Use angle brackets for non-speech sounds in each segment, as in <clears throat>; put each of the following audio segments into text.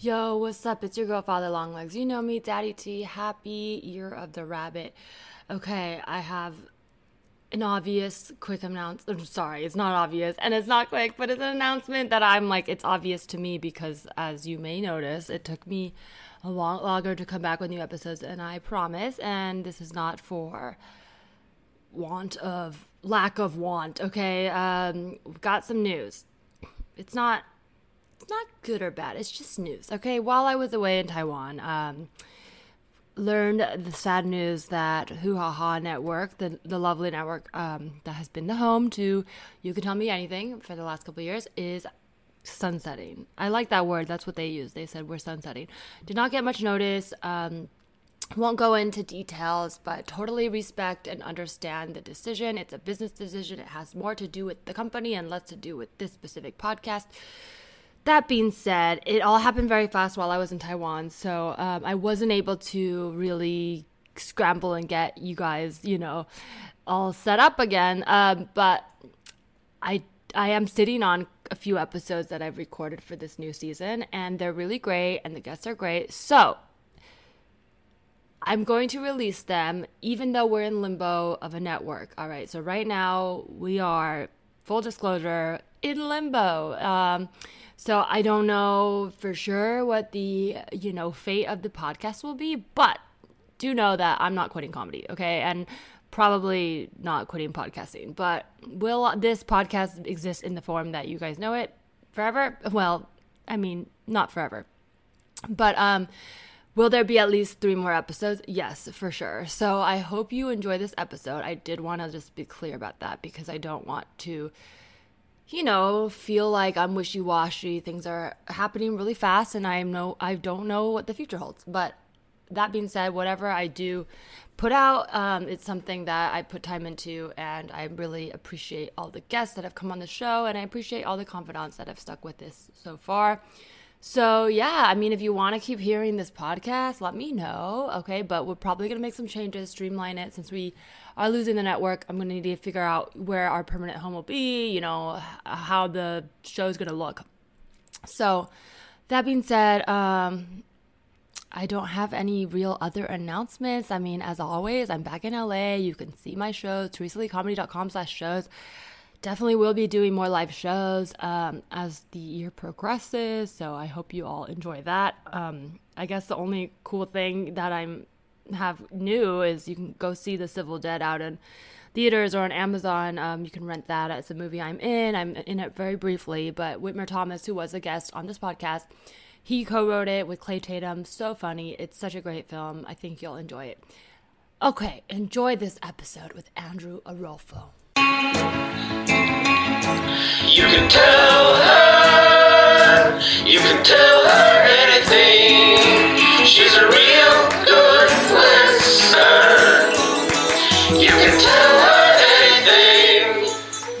Yo, what's up? It's your girl, Father Longlegs. You know me, Daddy T. Happy Year of the Rabbit. Okay, I have an obvious quick announcement. I'm sorry, it's not obvious and it's not quick, but it's an announcement that I'm like, it's obvious to me because, as you may notice, it took me a long longer to come back with new episodes, and I promise. And this is not for want of lack of want. Okay, um, we've got some news. It's not it's not good or bad. It's just news. Okay, while I was away in Taiwan, um, learned the sad news that Hoo Ha Ha Network, the the lovely network um, that has been the home to You Can Tell Me Anything for the last couple of years, is sunsetting. I like that word. That's what they used. They said we're sunsetting. Did not get much notice. Um, won't go into details, but totally respect and understand the decision. It's a business decision. It has more to do with the company and less to do with this specific podcast. That being said, it all happened very fast while I was in Taiwan, so um, I wasn't able to really scramble and get you guys, you know, all set up again. Um, but I I am sitting on a few episodes that I've recorded for this new season, and they're really great, and the guests are great. So I'm going to release them, even though we're in limbo of a network. All right, so right now we are full disclosure in limbo. Um, so I don't know for sure what the you know fate of the podcast will be, but do know that I'm not quitting comedy, okay? And probably not quitting podcasting. But will this podcast exist in the form that you guys know it forever? Well, I mean, not forever. But um Will there be at least three more episodes? Yes, for sure. So I hope you enjoy this episode. I did want to just be clear about that because I don't want to you know, feel like I'm wishy washy. Things are happening really fast, and I know I don't know what the future holds. But that being said, whatever I do put out, um, it's something that I put time into, and I really appreciate all the guests that have come on the show, and I appreciate all the confidants that have stuck with this so far. So, yeah, I mean, if you want to keep hearing this podcast, let me know. Okay. But we're probably going to make some changes, streamline it since we are losing the network. I'm going to need to figure out where our permanent home will be, you know, how the show is going to look. So, that being said, um, I don't have any real other announcements. I mean, as always, I'm back in LA. You can see my shows, teresaleecomedy.com slash shows definitely will be doing more live shows um, as the year progresses. So I hope you all enjoy that. Um, I guess the only cool thing that I'm have new is you can go see The Civil Dead out in theaters or on Amazon. Um, you can rent that. It's a movie I'm in. I'm in it very briefly, but Whitmer Thomas, who was a guest on this podcast, he co-wrote it with Clay Tatum. So funny. It's such a great film. I think you'll enjoy it. Okay, enjoy this episode with Andrew Orolfo. You can tell her, you can tell her anything. She's a real good listener. You can tell her anything.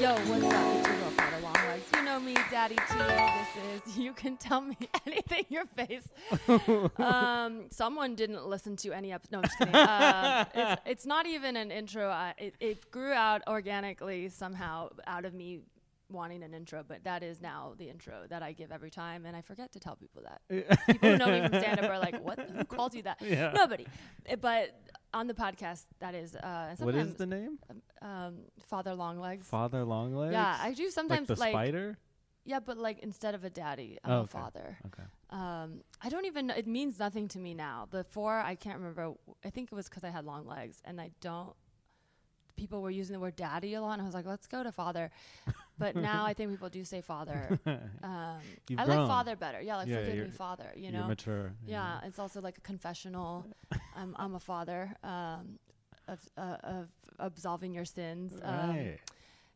Yo, what's up? It's your girl, Father Longlegs. You know me, Daddy T. This is You Can Tell Me <laughs> Anything, your face. <laughs> um, someone didn't listen to any episode. No, I'm just kidding. Um, it's, it's not even an intro. Uh, it, it grew out organically somehow out of me wanting an intro, but that is now the intro that I give every time, and I forget to tell people that. people who know me from stand up are like, "What? Who <laughs> calls you that?" Yeah. Nobody. Uh, But on the podcast, that is. Uh, and What is the name? um, Father Longlegs. Father Longlegs? Yeah, I do like sometimes the like, spider? yeah, but like instead of a daddy, I'm Oh, a father. Okay. Um, I don't even. Know, It means nothing to me now. Before, I can't remember. I think it was because I had long legs, and I don't. People were using the word daddy a lot, and I was like, let's go to father. <laughs> But now I think people do say father. <laughs> Um, I grown. like father better. Yeah, like Yeah, forgive you're- me, father. You know, You're mature. Yeah, it's also like a confessional. <laughs> I'm I'm a father. Um, of uh, of absolving your sins. Um, Right.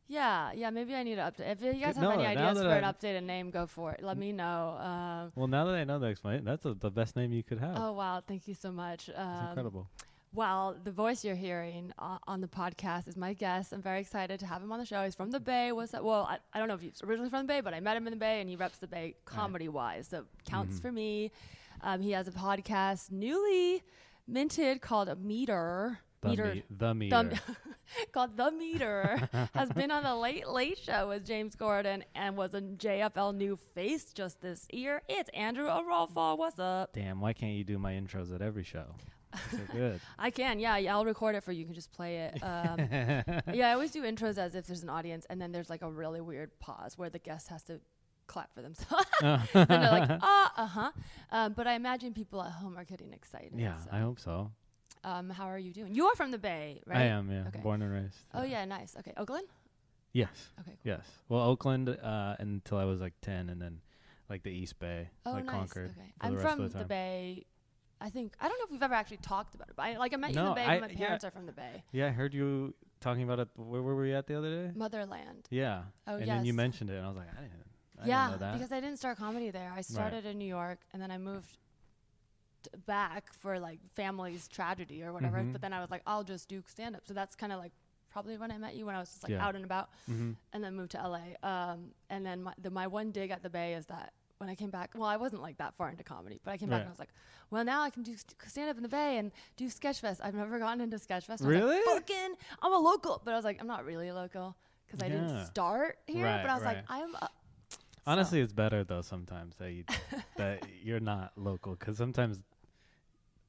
yeah, yeah. Maybe I need to update. If you guys have No, any now ideas that for an I- updated name, go for it. Let me know. Um, well, now that I know the explanation, that's a, the best name you could have. oh wow, thank you so much. it's Um, incredible. Well, the voice you're hearing uh, on the podcast is my guest. I'm very excited to have him on the show. He's from the Bay. What's that? Well, I, I don't know if he's originally from the Bay, but I met him in the Bay, and he reps the Bay comedy wise, so counts Mm-hmm. for me. Um, he has a podcast newly minted called Meter. The, Metered. me- the meter. the, <laughs> called The Meter <laughs> has been on the Late Late Show with James Corden and was a JFL new face just this year. It's Andrew Orolfo. What's up? Damn, why can't you do my intros at every show? So good. <laughs> I can, yeah, yeah. I'll record it for you. You can just play it. Um, <laughs> yeah, I always do intros as if there's an audience, and then there's like a really weird pause where the guest has to clap for themselves. <laughs> and they're like, ah, uh huh. Um, but I imagine people at home are getting excited. yeah, so. I hope so. Um, how are you doing? You are from the Bay, right? I am, yeah. Okay. Born and raised. Oh yeah, nice. Okay, Oakland. Yes. Okay, cool. Yes. Well, Oakland uh, until I was like 10, and then like the East Bay, Oh, like nice. Concord. Okay. I'm the rest from of the, the. Bay. I think I don't know if we've ever actually talked about it, but I, like I met you in the Bay. I- my yeah. parents are from the Bay, Yeah, I heard you talking about it. Where, were we at the other day? Motherland. Yeah. Oh, and then you mentioned it, and I was like, I didn't. I yeah, didn't know that. because I didn't start comedy there. I started in New York, and then I moved t- back for like family's tragedy or whatever. Mhm. But then I was like, I'll just do stand up. So that's kind of like probably when I met you when I was just like Yeah. out and about, hmm and then moved to LA. Um, and then my the, my one dig at the Bay is that. When I came back, well, I wasn't like that far into comedy, but I came back Right. and I was like, well, now I can do st- stand up in the Bay and do Sketchfest. I've never gotten into Sketchfest. Was like, Really? Fucking, I'm a local, but I was like, I'm not really a local because I Yeah. didn't start here. Right, but I was like. I'm. A, Honestly, it's better though sometimes that you <laughs> that you're not local because sometimes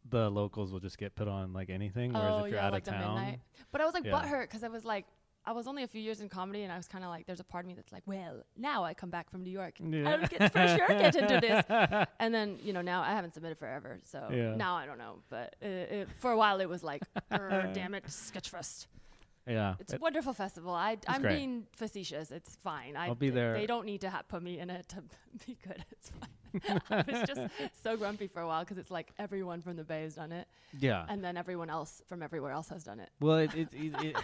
the locals will just get put on like anything, whereas oh if you're yeah, out like of town, midnight. But I was like Yeah. butthurt because I was like, I was only a few years in comedy, and I was kind of like, there's a part of me that's like, well, now I come back from New York, Yeah. I would get, for sure get into this. <laughs> And then you know now I haven't submitted forever, so Yeah. now I don't know. But uh it, for a while it was like, <laughs> damn it, Sketchfest. yeah, It's it- a wonderful festival. I, I'm great. being facetious. It's fine. I, I'll be there. They don't need to ha- put me in it to <laughs> be good. It's fine. I was just so grumpy for a while because it's like everyone from the Bay has done it, yeah. and then everyone else from everywhere else has done it. well, it, it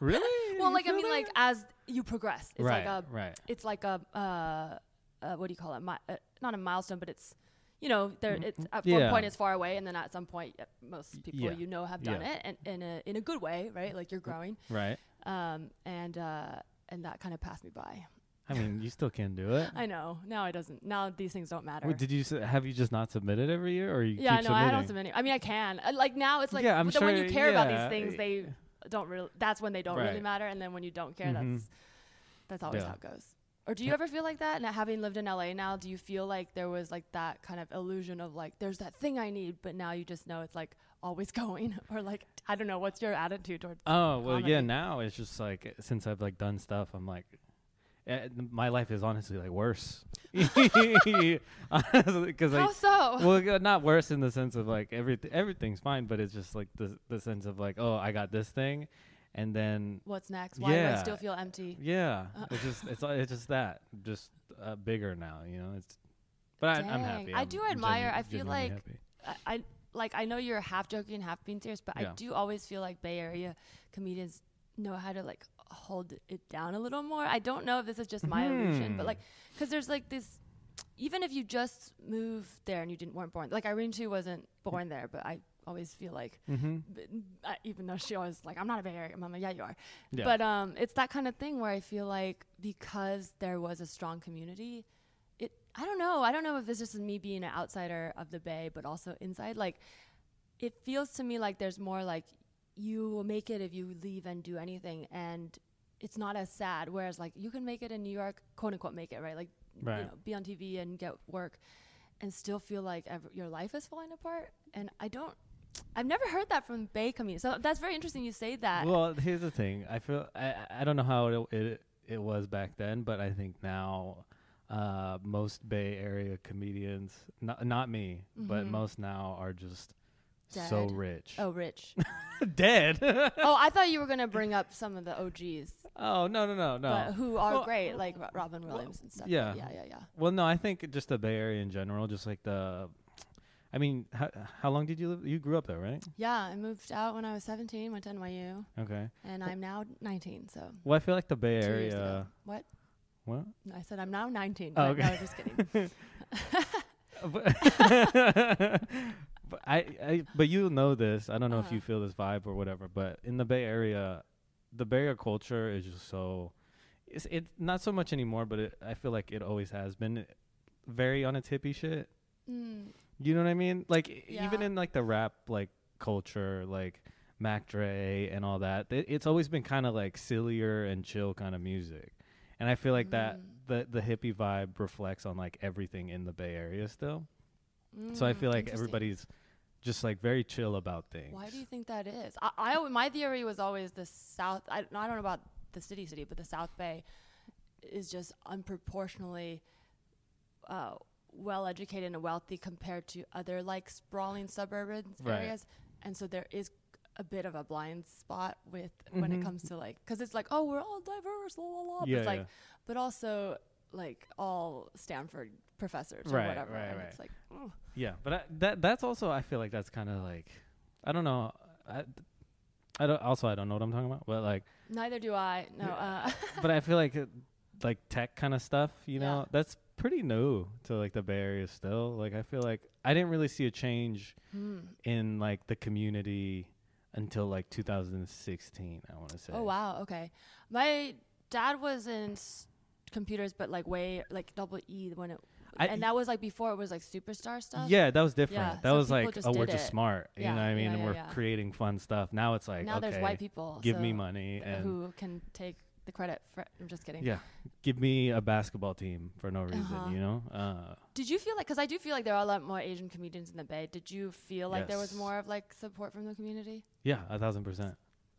really. <laughs> Well, like I mean, like as you progress, it's right, like a, right. it's like a, uh, uh, what do you call it? Mi- uh, not a milestone, but it's, you know, there. It's at one point it's far away, and then at some point, uh, most people yeah. you know have done Yeah. it, and in a in a good way, right? Like you're growing, Right. um, and uh, and that kind of passed me by. I mean, you still can do it. <laughs> I know now it doesn't. Now these things don't matter. Wait, did you have you just not submitted every year, or you yeah, no, I don't submitting? submit. I mean, I can. Uh, like now, it's like Yeah, I'm but then when you sure- care about these things, uh, they don't really. That's when they don't really matter, and then when you don't care, Mhm. that's that's always Yeah. how it goes. Or do you ever feel like that? And having lived in LA now, do you feel like there was like that kind of illusion of like there's that thing I need, but now you just know it's like always <laughs> going, or like I don't know. What's your attitude towards? Oh well, yeah. Now it's just like since I've like done stuff, I'm like, eh, my life is honestly like worse. <laughs> Because How like, so? well, not worse in the sense of like everything everything's fine, but it's just like the the sense of like, oh, I got this thing, and then What's next? Why do I still feel empty? yeah, Uh. it's just it's it's just that just uh, bigger now, you know. It's but I, I'm happy. I I'm do admire- genu- I feel like-. I, I like I know you're half joking, half being serious, but I do always feel like Bay Area comedians know how to like hold it down a little more. I don't know if this is just my illusion, but Hmm. like because there's like this. Even if you just moved there and you didn't weren't born, like Irene Tu wasn't born there, but I always feel like, Mhm. b- I- even though she always like, I'm not a Bay Area, I'm like, yeah, you are. Yeah. But um, it's that kind of thing where I feel like because there was a strong community, it I don't know. I don't know if this is just me being an outsider of the Bay, but also inside. Like, it feels to me like there's more like you will make it if you leave and do anything, and it's not as sad. Whereas like you can make it in New York, quote unquote, make it right, like Right. you know, be on TV and get work, and still feel like ev- your life is falling apart. And I don't. I've never heard that from Bay comedians, so that's very interesting. You say that. Well, here's the thing. I feel I I don't know how it it, it was back then, but I think now uh, most Bay Area comedians, not not me, but Mhm. most now are just so rich. oh, rich. <laughs> Um, dead. <laughs> oh, I thought you were gonna bring up some of the OGs, oh no no no no. but who are Well, great, like Ro- Robin Williams and stuff. yeah. yeah, yeah, yeah. well, no, I think just the Bay Area in general, just like the. I mean, how, how long did you live? You grew up there, right? Yeah, I moved out when I was 17, went to NYU, Okay. and I'm now 19. So Well, I feel like the Bay two years ago. Area. What? What? I said I'm now 19. Oh, okay. No, just kidding. <laughs> but I, I, but you know this. I don't know if Uh-huh. you feel this vibe or whatever. But in the Bay Area, the Bay Area culture is just so. It's it's not so much anymore, but it, I feel like it always has been very on its hippie shit. Mm, You know what I mean? Like e- even in like the rap like culture, like Mac Dre and all that. It, it's always been kind of like sillier and chill kind of music, and I feel like that Mm. the the hippie vibe reflects on like everything in the Bay Area still. So I Mm, feel like everybody's just like very chill about things. Why do you think that is? I, I my theory was always the South. I, I don't know about the city, city, but the South Bay is just unproportionally uh, well educated and wealthy compared to other like sprawling suburban Right. areas, and so there is a bit of a blind spot with when Mhm. it comes to like because it's like oh we're all diverse, la la la. But Yeah, like, but also like all Stanford professors Right, or whatever, right, and right. it's like. oh. Yeah, but I, that that's also I feel like that's kind of like I don't know. I, I don't also I don't know what I'm talking about, but like Neither do I. No. Uh, <laughs> but I feel like it, like tech kind of stuff, you Yeah. know, that's pretty new to like the Bay Area still. Like I feel like I didn't really see a change hmm. in like the community until like 2016. I want to say. Oh wow, okay. My dad was in s- computers, but like way like double E when it, I- and that was like before it was like superstar stuff. Yeah, that was different. Yeah, that so was like, just oh, we're just it. smart. You know what I mean? yeah, and we're yeah. creating fun stuff. Now it's like, now okay, there's white people. give me so- money and who can take the credit for. I'm just kidding. yeah, give me a basketball team for no reason. Uh-huh. You know? Uh, Did you feel like? Because I do feel like there are a lot more Asian comedians in the Bay. Did you feel like there was more of like support from the community? yeah, a thousand percent.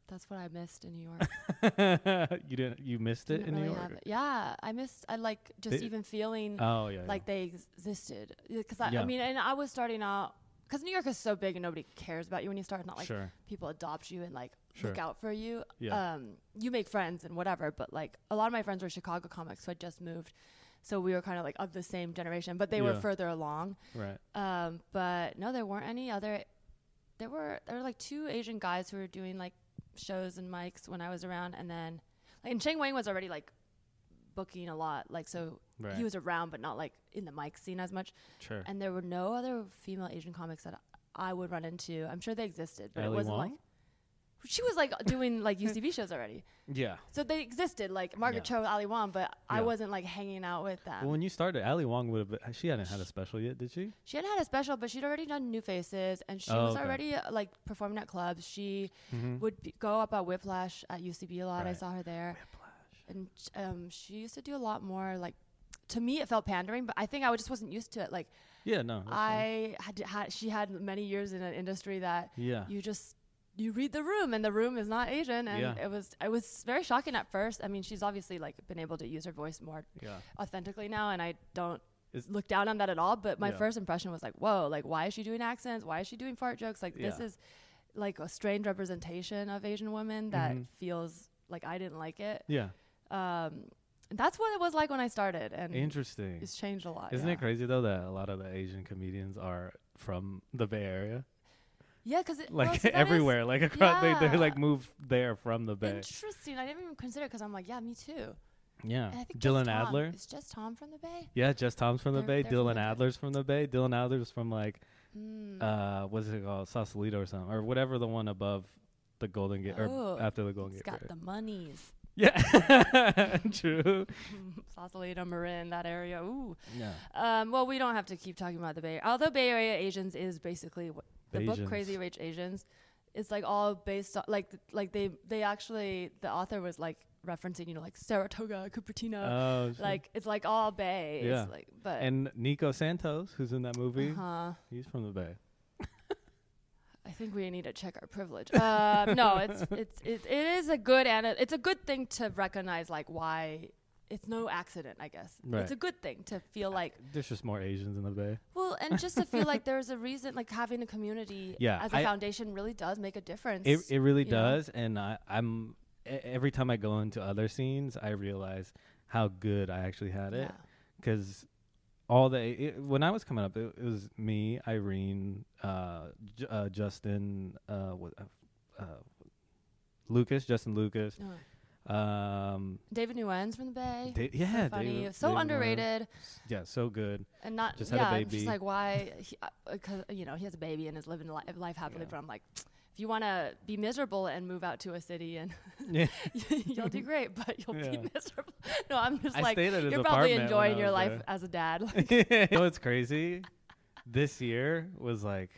That's what I missed in New York. <laughs> you didn't? You missed it Didn't in New York? have. Yeah, I missed. I like just They- even feeling Oh yeah. like they existed. Because I, yeah. I mean, and I was starting out because New York is so big and nobody cares about you when you start. Not like sure. people adopt you and like Sure. look out for you. Yeah. Um, you make friends and whatever, but like a lot of my friends were Chicago comics who had just moved, so we were kind of like of the same generation, but they were further along. Right. Um, but no, there weren't any other. There were there were like two Asian guys who were doing like shows and mics when I was around, and then like and Sheng Wang was already like booking a lot, like so Right. he was around, but not like in the mic scene as much. Sure. And there were no other female Asian comics that I would run into. I'm sure they existed, but Ali it wasn't Wong? like she was like doing like UCB <laughs> shows already. yeah. So they existed, like Margaret Yeah. Cho, Ali Wong, but I wasn't like hanging out with them. Well, when you started, Ali Wong would have. Been, she hadn't had a special yet, did she? she hadn't had a special, but she'd already done New Faces, and she Oh, was okay. already uh, like performing at clubs. She Mm-hmm. would be, go up at Whiplash at UCB a lot. I saw her there, Whiplash. and um, she used to do a lot more like. To me, it felt pandering, but I think I just wasn't used to it. Like Yeah. No. I had, had, she had many years in an industry that Yeah. you just you read the room and the room is not Asian and Yeah. it was it was very shocking at first. I mean, she's obviously like been able to use her voice more yeah. authentically now and I don't Is- look down on that at all, but my Yeah. first impression was like, "Whoa, like why is she doing accents? Why is she doing fart jokes? Like this is like a strange representation of Asian women that Mhm. feels like I didn't like it." Yeah. Um that's what it was like when I started and Interesting. it's changed a lot. Isn't it crazy though that a lot of the Asian comedians are from the Bay Area? Yeah, it Like well, <laughs> that is everywhere, like across, they they like move there from the Bay. Interesting. I didn't even consider because I'm like, yeah, me too. Yeah. And I think Dylan just Tom. Adler. Is just Tom from the Bay? Yeah, just Tom's from the They're- Bay. they're from Dylan the Bay. Adler's from the Bay. Dylan Adler's from like Mm. uh what's it called? Sausalito or something. Or whatever the one above the Golden Gate Oh, or after the Golden it's Gate. got the monies. Yeah. <laughs> <laughs> True. Sausalito, Marin, that area. Ooh. Yeah. Um, well, we don't have to keep talking about the Bay. Although Bay Area Asians is basically what the book Crazy Rich Asians. It's like all based on like like they they actually the author was like referencing you know like Saratoga, Cupertino. Oh, shit. like it's like all Bay. Yeah. Like but and Nico Santos, who's in that movie, uh he's from the Bay. <laughs> I think we need to check our privilege. Uh, no, it's it's it, it is a good and it's a good thing to recognize like why it's no accident. I guess Right. it's a good thing to feel like There's just more Asians in the Bay. well, and just to feel like <laughs> there's a reason like having a community Yeah, as a I- foundation really does make a difference. It it really you know? does, and I, I'm every time I go into other scenes, I realize how good I actually had it. Yeah. because all the it, when I was coming up, it, it was me, Irene, uh, J- uh, Justin, uh, what, uh, uh, Lucas, Justin Lucas, Uh, um, David Nguyen's from the Bay. Da- So yeah, funny, David- so David Nguyen. underrated, yeah, so good. and not Just had a yeah. Just like why? He, uh, cause, you know, he has a baby and is living li- life happily. Yeah. But I'm like, if you want to be miserable and move out to a city and Yeah, <laughs> you'll do great, but you'll Yeah. be miserable. <laughs> No, I'm just I like stayed at his you're probably enjoying your life there. as a dad. <laughs> Like, you know what's crazy? This year was like,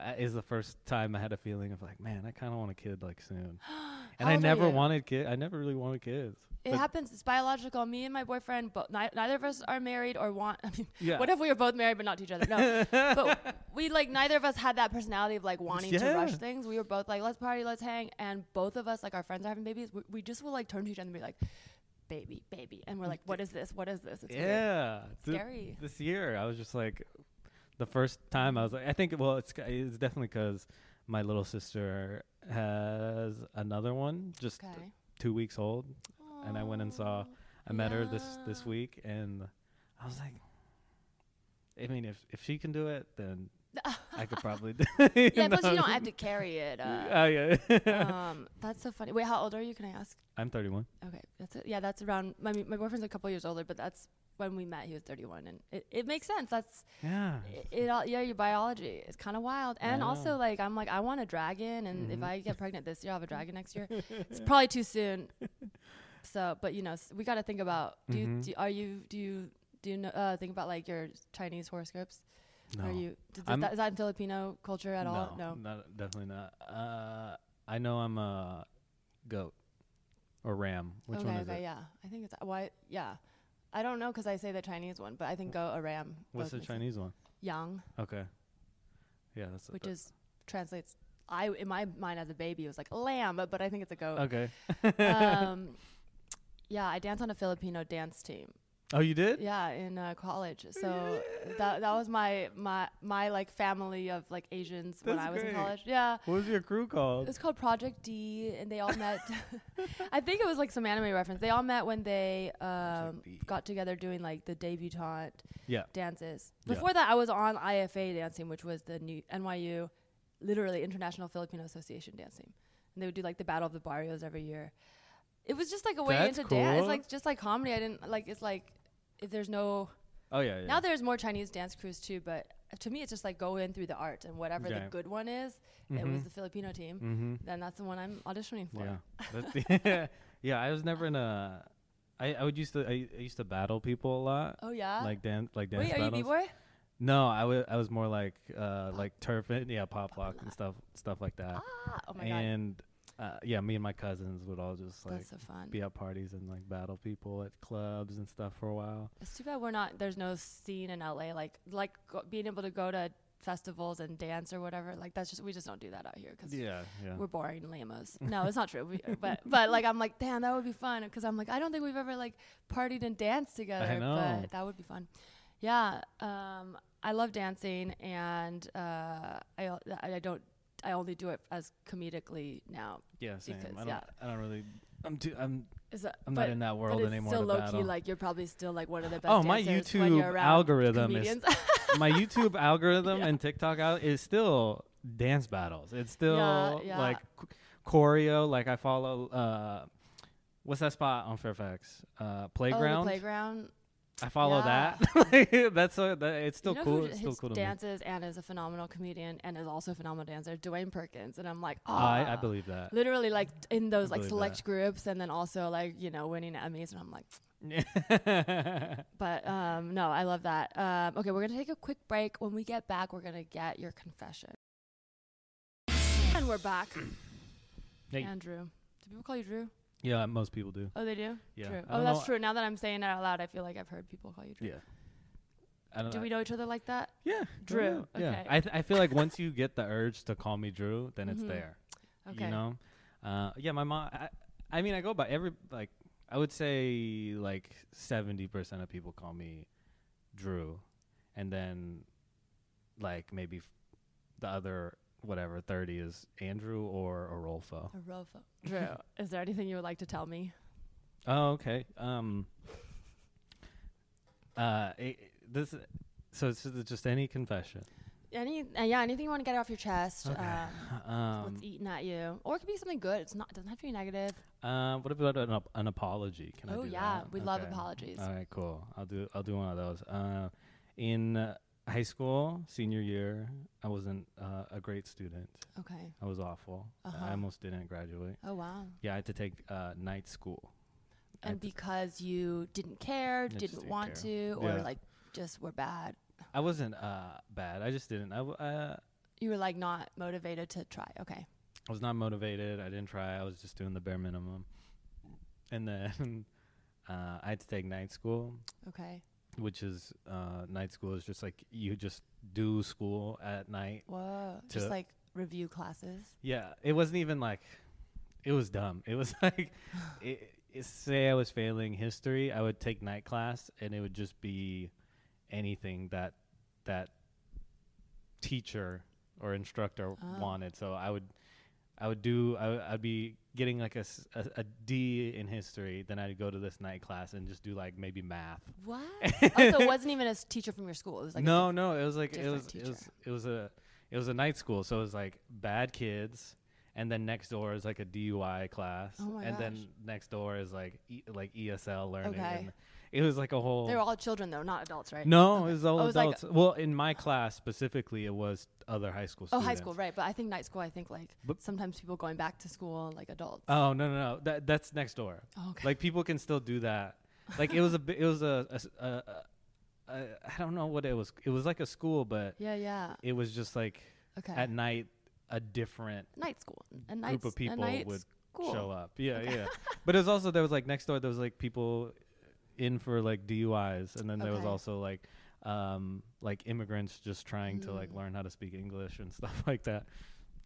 uh, is the first time I had a feeling of like, man, I kind of want a kid like soon. <gasps> <gasps> <gasps> and I never wanted kid. I never really wanted kids. It But- happens. It's biological. Me and my boyfriend, but ni- neither of us are married or want. I mean, Yeah. what if we were both married but not to each other? No, <laughs> but we like neither of us had that personality of like wanting to rush things. We were both like, let's party, let's hang, and both of us like our friends are having babies. We, we just will like turn to each other and be like, baby, baby, and we're like, what is this? What is this? It's yeah. Th- Scary. This year, I was just like, the first time I was like, I think, well, it's it's definitely because my little sister has another one, just Okay. two weeks old. And I went and saw. I met her this this week, and I was like, I mean, if if she can do it, then <laughs> I could probably <laughs> do. it. <laughs> yeah, plus you don't have to carry it. Uh, Oh yeah. um, that's so funny. Wait, how old are you? Can I ask? I'm 31. Okay, that's it. Yeah, that's around. My my boyfriend's a couple years older, but that's when we met. He was 31, and it, it makes sense. That's Yeah. it. it all, yeah, your biology is kind of wild, and Yeah. also like I'm like I want a dragon, and if Mhm. I get pregnant this year, I'll have a dragon next year. it's <laughs> probably too soon. So, but you know, s- we got to think about. Do you Mhm. do, are you do you do you know, uh, think about like your Chinese horoscopes? No. Are you I'm- that, is that in Filipino culture at all? No, not, definitely not. Uh, I know I'm a goat or ram. Which okay, one is okay, it? yeah. I think it's why. Yeah, I don't know because I say the Chinese one, but I think go a ram. What's the both makes sense. Chinese one? Yang, Okay. Yeah, that's which that- is translates. I in my mind as a baby it was like lamb, but, I think it's a goat. okay. <laughs> um, yeah, I danced on a Filipino dance team. Oh, you did? Yeah, in uh, college. So that that was my my my like family of like Asians when I was great. in college. Yeah. What was your crew called? It's called Project D, and they all met. <laughs> I think it was like some anime reference. They all met when they um, got together doing like the debutante Yeah. dances. Yeah. Before that, I was on IFA dancing, which was the new NYU, literally International Filipino Association dancing, and they would do like the Battle of the Barrios every year. It was just like a way That's into dance. It's like just like comedy. I didn't like. It's like if there's no Oh yeah. yeah. now there's more Chinese dance crews too, but to me it's just like go in through the art and whatever Okay. the good one is. It was the Filipino team. mm-hmm. Then that's the one I'm auditioning for. Yeah. <laughs> The <laughs> yeah. I was never in a. I, I would used to I, I used to battle people a lot. Oh yeah. Like dance like dance Wait, are you battles. b boy? No, I was I was more like uh like turf and yeah pop lock and stuff stuff like that. Ah, oh my god, and uh, yeah, me and my cousins would all just like that's so fun. be at parties and like battle people at clubs and stuff for a while. It's too bad we're not. There's no scene in LA like like go, being able to go to festivals and dance or whatever. Like that's just we just don't do that out here because Yeah, yeah. we're boring lamos. <laughs> No, it's not true. We, but but like I'm like damn that would be fun because I'm like I don't think we've ever like partied and danced together. I know. But that would be fun. Yeah. Um. I love dancing and uh I I don't I only do it as comedically now. yeah, same. because, I don't yeah. I don't really I'm too I'm Is that, I'm but, not in that world but it's anymore still low battle. key. Like you're probably still like one of the best. Oh, my YouTube algorithm is- <laughs> my YouTube algorithm Yeah. and TikTok out is still dance battles. It's still Yeah, yeah. like ch- choreo. Like I follow. uh What's that spot on Fairfax? Uh, Oh, the playground. I follow Yeah. that. <laughs> That's what. That, it's still you know cool. It's still his cool to me. dances and is a phenomenal comedian and is also a phenomenal dancer. Dwayne Perkins, and I'm like, oh, I, I believe that. Literally, like in those like select that. groups, and then also like you know winning Emmys, and I'm like, <laughs> but um, no, I love that. Um, okay, we're gonna take a quick break. When we get back, we're gonna get your confession. And we're back. Hey. Andrew, do people call you Drew? Most people do. Oh, they do. Yeah. True. I Oh, that's know- true. Now that I'm saying it out loud, I feel like I've heard people call you Drew. Yeah. I don't Do know. we know each other like that? Yeah, Drew, Yeah, okay. I th- I feel like once you get the urge to call me Drew, then it's Mhm. there. Okay. You know, uh, yeah. My mom. I, I mean, I go by every like. I would say like seventy percent of people call me Drew, and then like maybe f- the other whatever thirty is Andrew or Orolfo. Orolfo. Drew, is there anything you would like to tell me? Oh, okay. Um. Uh, it, this. So it's just- just any confession. Any, uh, yeah, anything you want to get off your chest. Okay. Um, Um. what's eating at you, or it could be something good. It's not. It doesn't have to be negative. Uh, what about an, ap- an apology? Can I oh do yeah, that? we love apologies. All right, cool. I'll do I'll do one of those. Uh, in uh, high school, senior year, I wasn't uh, a great student. Okay. I was awful. Uh-huh. I almost didn't graduate. Oh wow. Yeah, I had to take uh, night school. And because you didn't care, didn't didn't want care. to, or Yeah. like just were bad. I wasn't uh, bad. I just didn't. I w- uh, You You were like not motivated to try. Okay. I was not motivated. I didn't try. I was just doing the bare minimum. And then <laughs> uh, I had to take night school, Okay. Which is uh, night school is just like you just do school at night. Whoa. Just like review classes. Yeah, it wasn't even like it was dumb. It was <laughs> like <sighs> it, it, say I was failing history, I would take night class and it would just be anything that that teacher or instructor Oh. wanted. So I would I would do I would, I'd be getting like a, a- a D in history, then I'd go to this night class and just do like maybe math. What? oh, so it wasn't even a teacher from your school. It was like a no, no, it was like it was it was it was a it was a night school, so it was like bad kids, and then next door is like a DUI class, Oh my and then next door is like e- like ESL learning. Okay. And it was like a whole. They were all children though, not adults, right? no, Okay. it was all Oh, it was like- adults. well, in my class specifically, it was other high school Oh, high school, right? But I think night school. I think like But- sometimes people going back to school, like adults. Oh no no no! That that's next door. Oh, okay. Like people can still do that. Like it was a it was a, a a- a- I don't know what it was. It was like a school, but yeah, yeah. it was just like Okay. at night a different night school. A night group of people would school. show up. Yeah, yeah. <laughs> But it was also there was like next door there was like people in for like DUIs, and then there was Okay. also like um like immigrants just trying to like Mm. learn how to speak English and <laughs> stuff like that,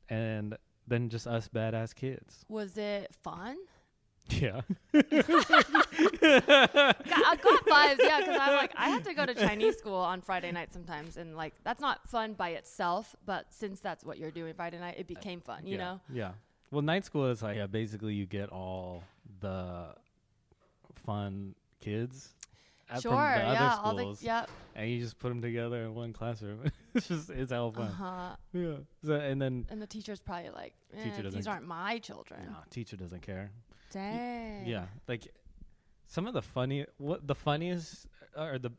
and then just us badass kids. Was it fun? Yeah. <laughs> I got vibes, yeah, because I'm like, I had to go to Chinese school on Friday night sometimes, and like that's not fun by itself, but since that's what you're doing Friday night, it became fun, you yeah. know? Yeah. Well, night school is like yeah, basically you get all the fun kids. at- Sure, from the yeah, other all the schools, yep, and you just put them together in one classroom. <laughs> it's just it's hell uh fun. huh. Yeah. So and then And the teacher's probably like, eh, Teacher these doesn't- aren't my children. no, teacher doesn't care. Dang. Yeah, like some of the funny, what the funniest or the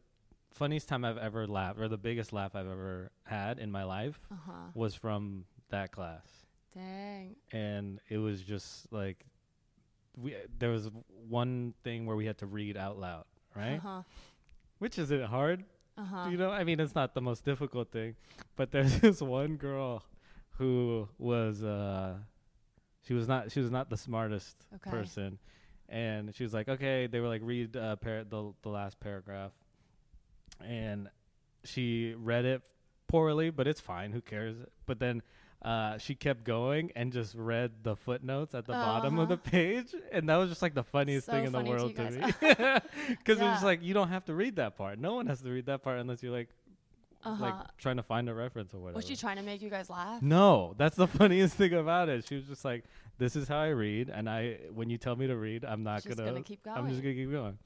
funniest time I've ever laughed or the biggest laugh I've ever had in my life Uh huh. was from that class, Dang. and it was just like we there was one thing where we had to read out loud, right? Uh huh. Which isn't hard, Uh huh. you know. I mean, it's not the most difficult thing, but there's <laughs> this one girl who was uh she was not she was not the smartest Okay. person and she was like okay they were like read uh par- the the last paragraph and she read it poorly but it's fine who cares but then uh, she kept going and just read the footnotes at the bottom of the Uh-huh. page, and that was just like the funniest So thing in the funny to world to, me. <laughs> <laughs> Because Yeah. it's like you don't have to read that part. No one has to read that part unless you're like Uh-huh. like trying to find a reference or whatever. Was she trying to make you guys laugh? No, that's the <laughs> funniest thing about it. She was just like, "This is how I read, and I when you tell me to read, I'm not gonna. gonna keep I'm just gonna keep going."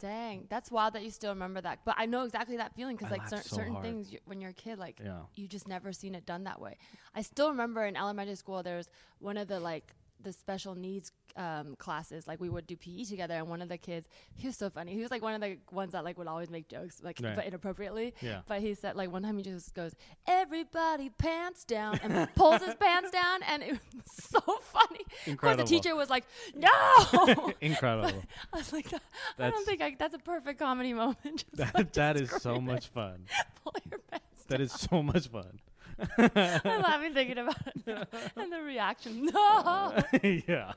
Dang, that's wild that you still remember that. But I know exactly that feeling because like cer- so certain hard. things you, when you're a kid, like Yeah. you just never seen it done that way. I still remember in elementary school there was one of the like the special needs um, classes. Like we would do PE together, and one of the kids, he was so funny. He was like one of the ones that like would always make jokes, like Right. but inappropriately. Yeah. But he said like one time he just goes, "Everybody pants down," and <laughs> pulls his pants down, and it was <laughs> so funny. Of Incredible. course, the teacher was like, "No." <laughs> Incredible. I was like, I That's- don't think I, that's a perfect comedy moment. Just that like, that is so much fun. Pull your pants That is so much fun. I'm laughing thinking about it <laughs> and the reaction. No. <laughs> <laughs> yeah.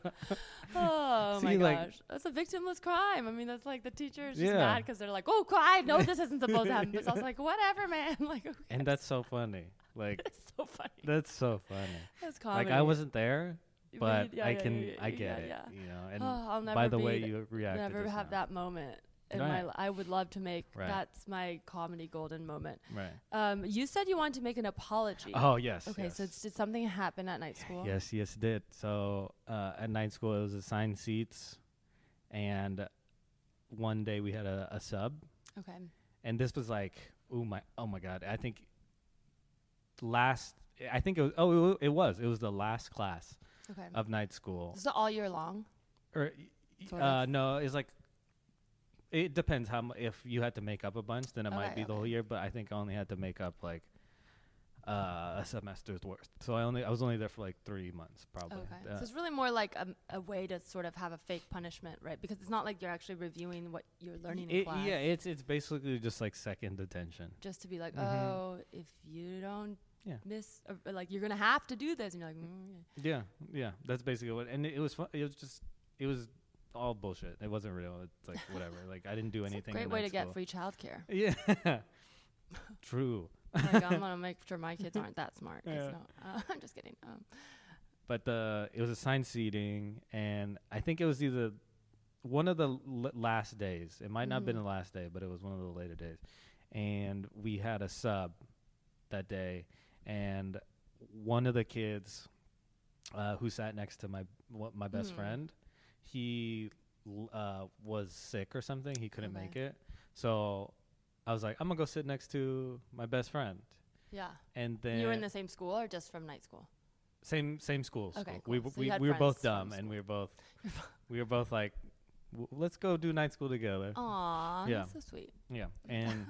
Oh my like- gosh, that's a victimless crime. I mean, that's like the teacher is just Yeah. mad because they're like, "Oh, I know this isn't supposed to happen." But I was like, "Whatever, man." Like, okay. And that's so funny. Like that's so funny. that's so funny. That's comedy. Like I wasn't there, but yeah, I yeah, can yeah, I yeah, get it. yeah. You know. And <sighs> Oh, by the way you reacted, Never have now. that moment. In my, Right. li- I would love to make. Right. That's my comedy golden moment. Right. Um, you said you wanted to make an apology. Oh yes. Okay, yes. so it's- did something happen at night school? Yes, yes, it did. So uh, at night school, it was assigned seats, and one day we had a, a sub, Okay. and this was like, oh my, oh my god! I think last, I think it was, oh, it it was, it was the last class Okay. of night school, Is it all year long? or uh, no, it's like. It depends how if you had to make up a bunch, then it might Okay, be the whole year. But I think I only had to make up like uh, a semester's worth. So I only I was only there for like three months probably. Okay. Uh, so it's really more like a, a way to sort of have a fake punishment, right? Because it's not like you're actually reviewing what you're learning in It- class. yeah, it's it's basically just like second detention. just to be like, Mhm. oh, if you don't Yeah. miss, like you're gonna have to do this, and you're like, mm, yeah. Yeah, yeah, that's basically what. And it, it was fun. It was just, it was all bullshit. It wasn't real. It's like <laughs> whatever. like I didn't do It's a anything. great way to get free childcare. <laughs> Yeah, true. like I'm <laughs> gonna make sure my kids aren't that smart. Yeah. no, uh, I'm just kidding. Um, But the it was assigned seating, and I think it was either one of the l- last days. It might not have been Mhm. the last day, but it was one of the later days. And we had a sub that day, and one of the kids uh, who sat next to my wha- my best Mhm. friend, he uh, was sick or something. He couldn't Okay. make it, so I was like, I'm gonna go sit next to my best friend. yeah. And then you were in the same school or just from night school? same same school. Okay, school. We cool. w- So we we were both dumb, and we were both <laughs> <laughs> we were both like, w- let's go do night school together. Aw, Yeah. that's so sweet. Yeah, <laughs> and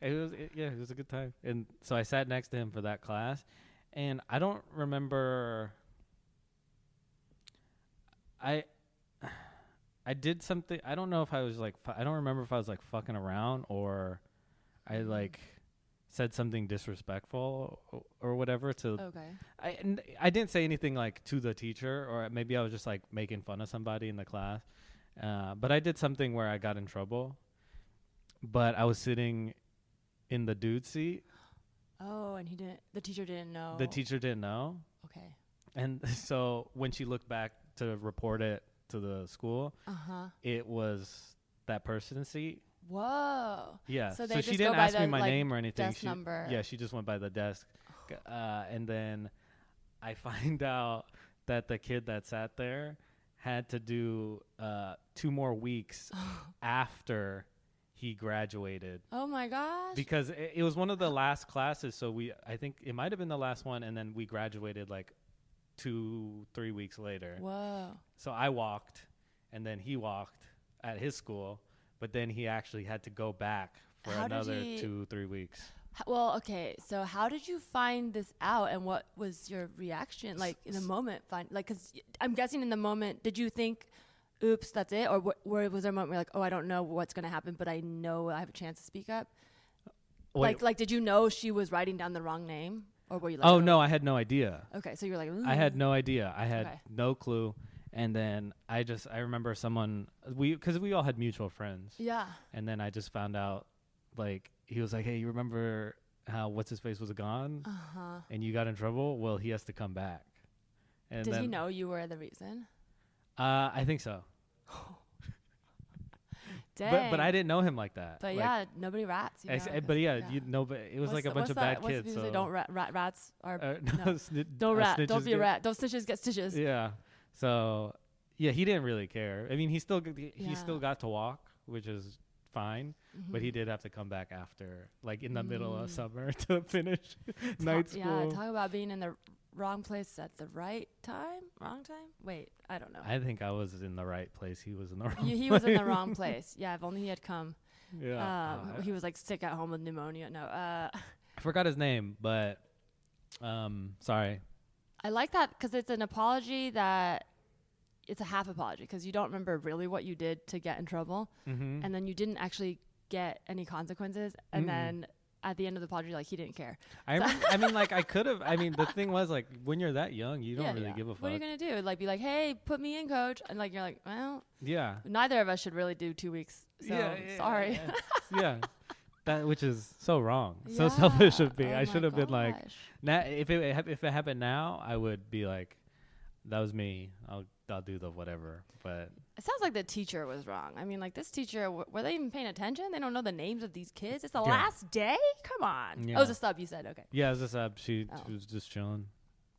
it was it, yeah, it was a good time. And so I sat next to him for that class, and I don't remember. I I did something. I don't know if I was like fu- I don't remember if I was like fucking around or I Mhm. like said something disrespectful or, or whatever to Okay. I I didn't say anything like to the teacher, or maybe I was just like making fun of somebody in the class. Uh, but I did something where I got in trouble. But I was sitting in the dude seat. Oh, and he didn't. The teacher didn't know. The teacher didn't know, Okay. and <laughs> so when she looked back to report it to the school, Uh huh. it was that person's seat. Whoa. Yeah. So So, she didn't ask me my like, name or anything. desk she, number. Yeah, she just went by the desk. Uh, and then I <laughs> find out that the kid that sat there had to do uh, two more weeks <gasps> after he graduated Oh my gosh. because it, it was one of the last classes. So we, I think it might have been the last one, and then we graduated like two, three weeks later. Whoa. So I walked, and then he walked at his school, but then he actually had to go back for How another he- two, three weeks. Well, okay. So, how did you find this out, and what was your reaction, like in the moment? Find like, cause I'm guessing in the moment, did you think, "Oops, that's it," or wh- where was there a moment where like, "Oh, I don't know what's gonna happen, but I know I have a chance to speak up"? Like, like, did you know she was writing down the wrong name, or were you like, oh no, I had no idea. Okay, so you're like, I had no idea. I had Okay. no clue. And then I just I remember someone we because we all had mutual friends, Yeah. and then I just found out like he was like, hey, you remember how what's his face was gone, Uh huh. and you got in trouble? Well, he has to come back. And Did then, he know you were the reason? Uh, I think so. <laughs> Dang. But but I didn't know him like that. But Like, yeah, nobody rats. You know, because- but yeah, you know, but it was What's like a the- bunch of that- bad what's kids. So say, don't rat, rat, rats are uh, no. <laughs> no, sni- don't rat, don't be a rat, don't stitches get stitches. Yeah. So yeah, he didn't really care. I mean, he still he Yeah. still got to walk, which is fine. But he Mhm. did have to come back after, like in the middle Mm. of summer, <laughs> to finish Ta- night school. Yeah, talk about being in the wrong place at the right time. Wrong time? Wait, I don't know. I think I was in the right place. He was in the <laughs> wrong. You- he was in the wrong <laughs> place. Yeah, if only he had come. yeah. Um, Uh, he was like sick at home with pneumonia. No, uh, I forgot his name, but um, sorry. I like that because it's an apology that it's a half apology because you don't remember really what you did to get in trouble, Mm-hmm. and then you didn't actually get any consequences, and Mm-mm. then at the end of the apology, like he didn't care. I, remember, <laughs> I mean, like I could have. I mean, the thing was, like, when you're that young, you don't Yeah, really yeah. give a fuck. What are you gonna do? Like be like, hey, put me in, coach, and like you're like, well, yeah. neither of us should really do two weeks. So yeah, sorry. <laughs> Yeah. That which is so wrong, so selfish of me. Oh I should have been like, now if it if it happened now, I would be like, that was me. I'll I'll do the whatever. But It sounds like the teacher was wrong. I mean, like this teacher, w- were they even paying attention? They don't know the names of these kids. It's the Yeah. last day. Come on. Yeah. Oh, it was a sub. You said okay. yeah, as a sub, she, Oh. she was just chilling.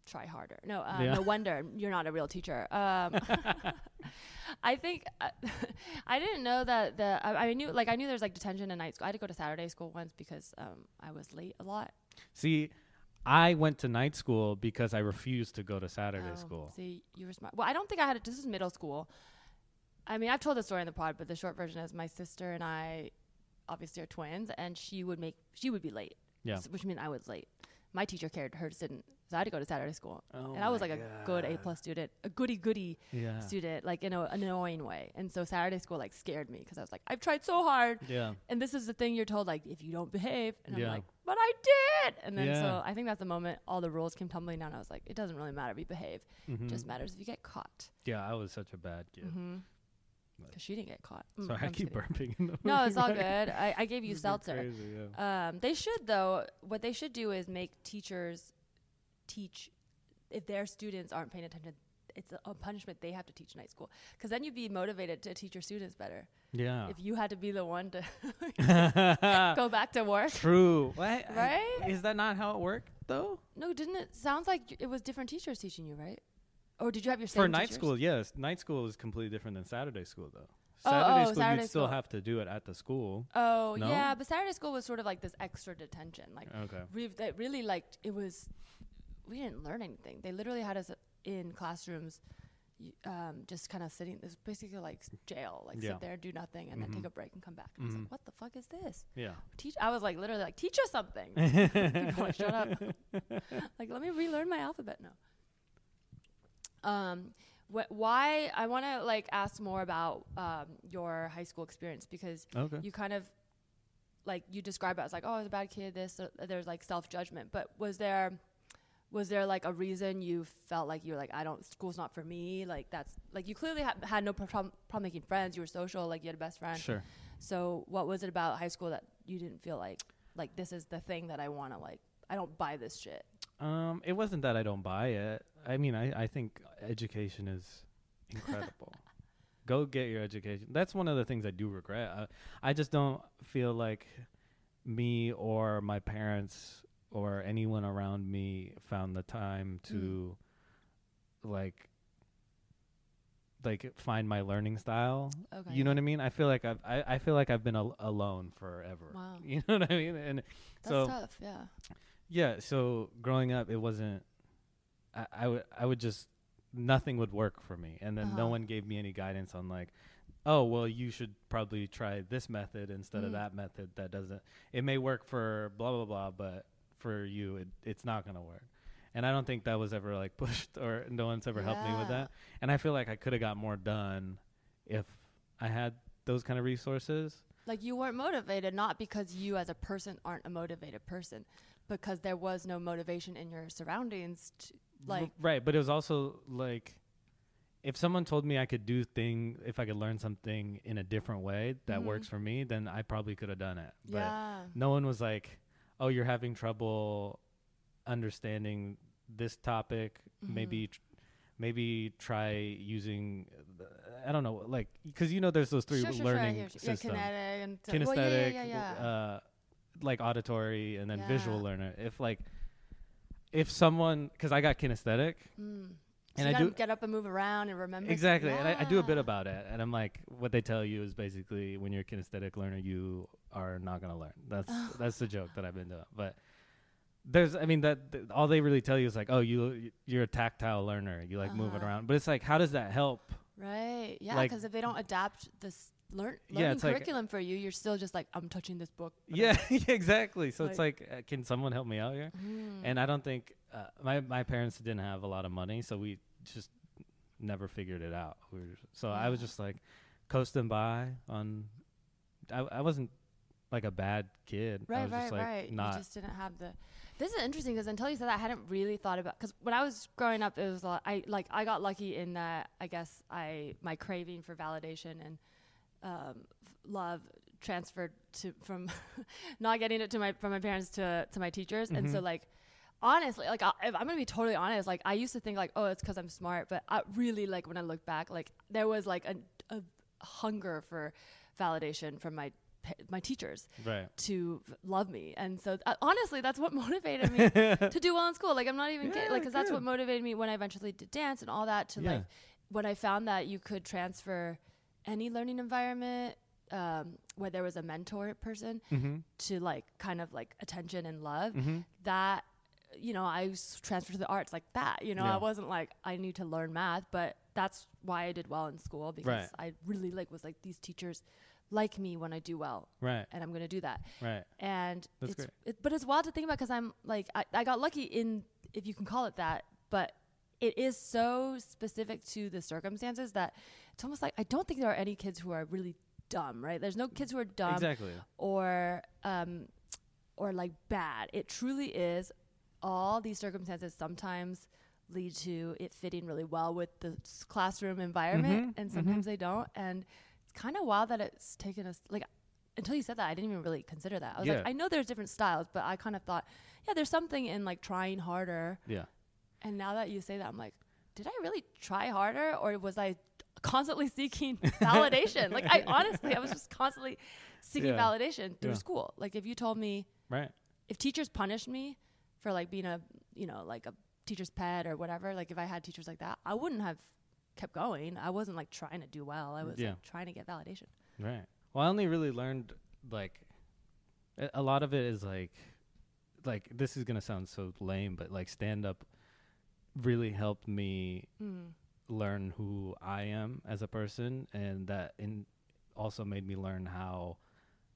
Try harder. No, uh, Yeah. no wonder you're not a real teacher. Um, <laughs> <laughs> I think uh, <laughs> I didn't know that the I, I knew like I knew there's like detention in night school. I had to go to Saturday school once because um, I was late a lot. See, I went to night school because I refused to go to Saturday Oh, school. See, you were smart. Well, I don't think I had it. This is middle school. I mean, I've told the story in the pod, but the short version is my sister and I obviously are twins, and she would make she would be late. Yeah. s- which meant I was late. my teacher cared, hers didn't. So I had to go to Saturday school, Oh and I was my like a good A God. plus student, a goody goody Yeah. student, like in a, an annoying way. And so Saturday school like scared me because I was like, I've tried so hard, Yeah. and this is the thing you're told, like if you don't behave, and Yeah. I'm like, but I did. And then Yeah. so I think that's the moment all the rules came tumbling down. I was like, it doesn't really matter if you behave, it just Mhm. matters if you get caught. Yeah, I was such a bad kid. Because she didn't get caught. Mm, Sorry, I I'm keep kidding. burping. In the <laughs> No, it's all good. I, I gave you seltzer. crazy, yeah. Um, they should though. What they should do is make teachers teach if their students aren't paying attention. It's a, a punishment they have to teach night school because then you'd be motivated to teach your students better. Yeah. If you had to be the one to <laughs> go back to work, True. What? Right? Is that not how it worked though? no, didn't it? Sounds like it was different teachers teaching you, right? Or did you have your same For night teachers? school, yes. Night school is completely different than Saturday school though. Oh, Saturday oh, school Saturday you'd still school. have to do it at the school. Oh No? yeah, but Saturday school was sort of like this extra detention. Like Okay. we they really like it was we didn't learn anything they literally had us in classrooms um, just kind of sitting this basically like jail like Yeah. sit there do nothing and then take Mhm. a break and come back and I was Mhm. like what the fuck is this Yeah. teach i was like literally like teach us something <laughs> People like shut up <laughs> like let me relearn my alphabet now um wh- why i want to like ask more about um, your high school experience because Okay. you kind of like you describe it as like oh I was a bad kid this uh, there's like self judgment but was there was there like a reason you felt like you were like I don't school's not for me like that's like you clearly ha- had no problem, problem making friends you were social like you had a best friend Sure. so what was it about high school that you didn't feel like like this is the thing that I want to like I don't buy this shit Um, it wasn't that I don't buy it. I mean, I, I think education is incredible. <laughs> Go get your education. That's one of the things I do regret. I, I just don't feel like me or my parents or anyone around me found the time to mm. like like find my learning style. okay You know what I mean? I feel like I've I, I feel like I've been al- alone forever. Wow. <laughs> You know what I mean? And that's so tough yeah yeah, so growing up, it wasn't. I, I would I would just nothing would work for me, and then no Uh-huh. one gave me any guidance on like, oh well, you should probably try this method instead of Mm. that method. That doesn't. It may work for blah blah blah, but for you, it, it's not gonna work. And I don't think that was ever like <laughs> pushed, or no one's ever helped me with that. And I feel like I could have got more done if I had those kind of resources. like you weren't motivated not because you as a person aren't a motivated person because there was no motivation in your surroundings like right but it was also like if someone told me i could do thing if i could learn something in a different way that Mhm. works for me then i probably could have done it but yeah no one was like oh you're having trouble understanding this topic Mm-hmm. maybe tr- maybe try using the, i don't know like because you know there's those three Sure, sure, sure, learning you. systems Yeah, kinetic and kinesthetic well, yeah, yeah. uh like auditory and then visual learner if like if someone because i got kinesthetic Mm. So and you I do- get up and move around and remember. Exactly, and I, I do a bit about it, and I'm like, what they tell you is basically when you're a kinesthetic learner, you are not gonna learn. That's that's the joke that I've been doing. But there's, I mean, that th- all they really tell you is like, oh, you you're a tactile learner, you like moving Uh-huh. around. But it's like, how does that help? Right. Yeah. Like- Because if they don't adapt this learn Yeah, learning it's like- curriculum for you, you're still just like, I'm touching this book. <laughs> <laughs> Yeah, exactly. So it's Like- like, uh, can someone help me out here? Mm. And I don't think uh, my my parents didn't have a lot of money, so we just never figured it out. We were, so I was just like coasting by on. I I wasn't like a bad kid. I Right, was right, just like right. not. You just didn't have the. This is interesting because until you said that, I hadn't really thought about. Because when I was growing up, it was a lot, I like I got lucky in that I guess I my craving for validation and um, love transferred to from <laughs> not getting it to my from my parents to to my teachers, and so Mhm. like honestly, like I, if I'm gonna be totally honest, like I used to think like oh it's because I'm smart, but I really like when I look back, like there was like a, a hunger for validation from my my teachers right. to love me. And so uh, honestly, that's what <laughs> motivated me <laughs> to do well in school. Like I'm not even kidding, Yeah, like cuz that's what motivated me when I eventually did dance and all that to Yeah. like when I found that you could transfer any learning environment um, where there was a mentor person Mm-hmm. to like kind of like attention and love Mm-hmm. that you know I transferred to the arts like that you know Yeah. I wasn't like I need to learn math but that's why I did well in school because Right. I really like was like these teachers like me when I do well, Right. and I'm gonna do that. Right. And That's it's, great. It, but it's wild to think about because I'm like I, I got lucky in if you can call it that, but it is so specific to the circumstances that it's almost like I don't think there are any kids who are really dumb, right? There's no kids who are dumb exactly. or um or like bad. It truly is all these circumstances sometimes lead to it fitting really well with the s- classroom environment Mhm, and sometimes they don't and it's kind of wild that it's taken us like until you said that I didn't even really consider that. I was Yeah. like I know there's different styles, but I kind of thought yeah, there's something in like trying harder. Yeah. And now that you say that I'm like did I really try harder or was I constantly <laughs> seeking validation? like I honestly I was just constantly seeking Yeah. validation through Yeah. school. Like if you told me Right. if teachers punished me for like being a you know like a teacher's pet or whatever like if i had teachers like that i wouldn't have kept going i wasn't like trying to do well i was Yeah. like trying to get validation Right. Well, I only really learned like a- a lot of it is like like this is gonna sound so lame, but like stand up really helped me mm. Learn who I am as a person, and that in also made me learn how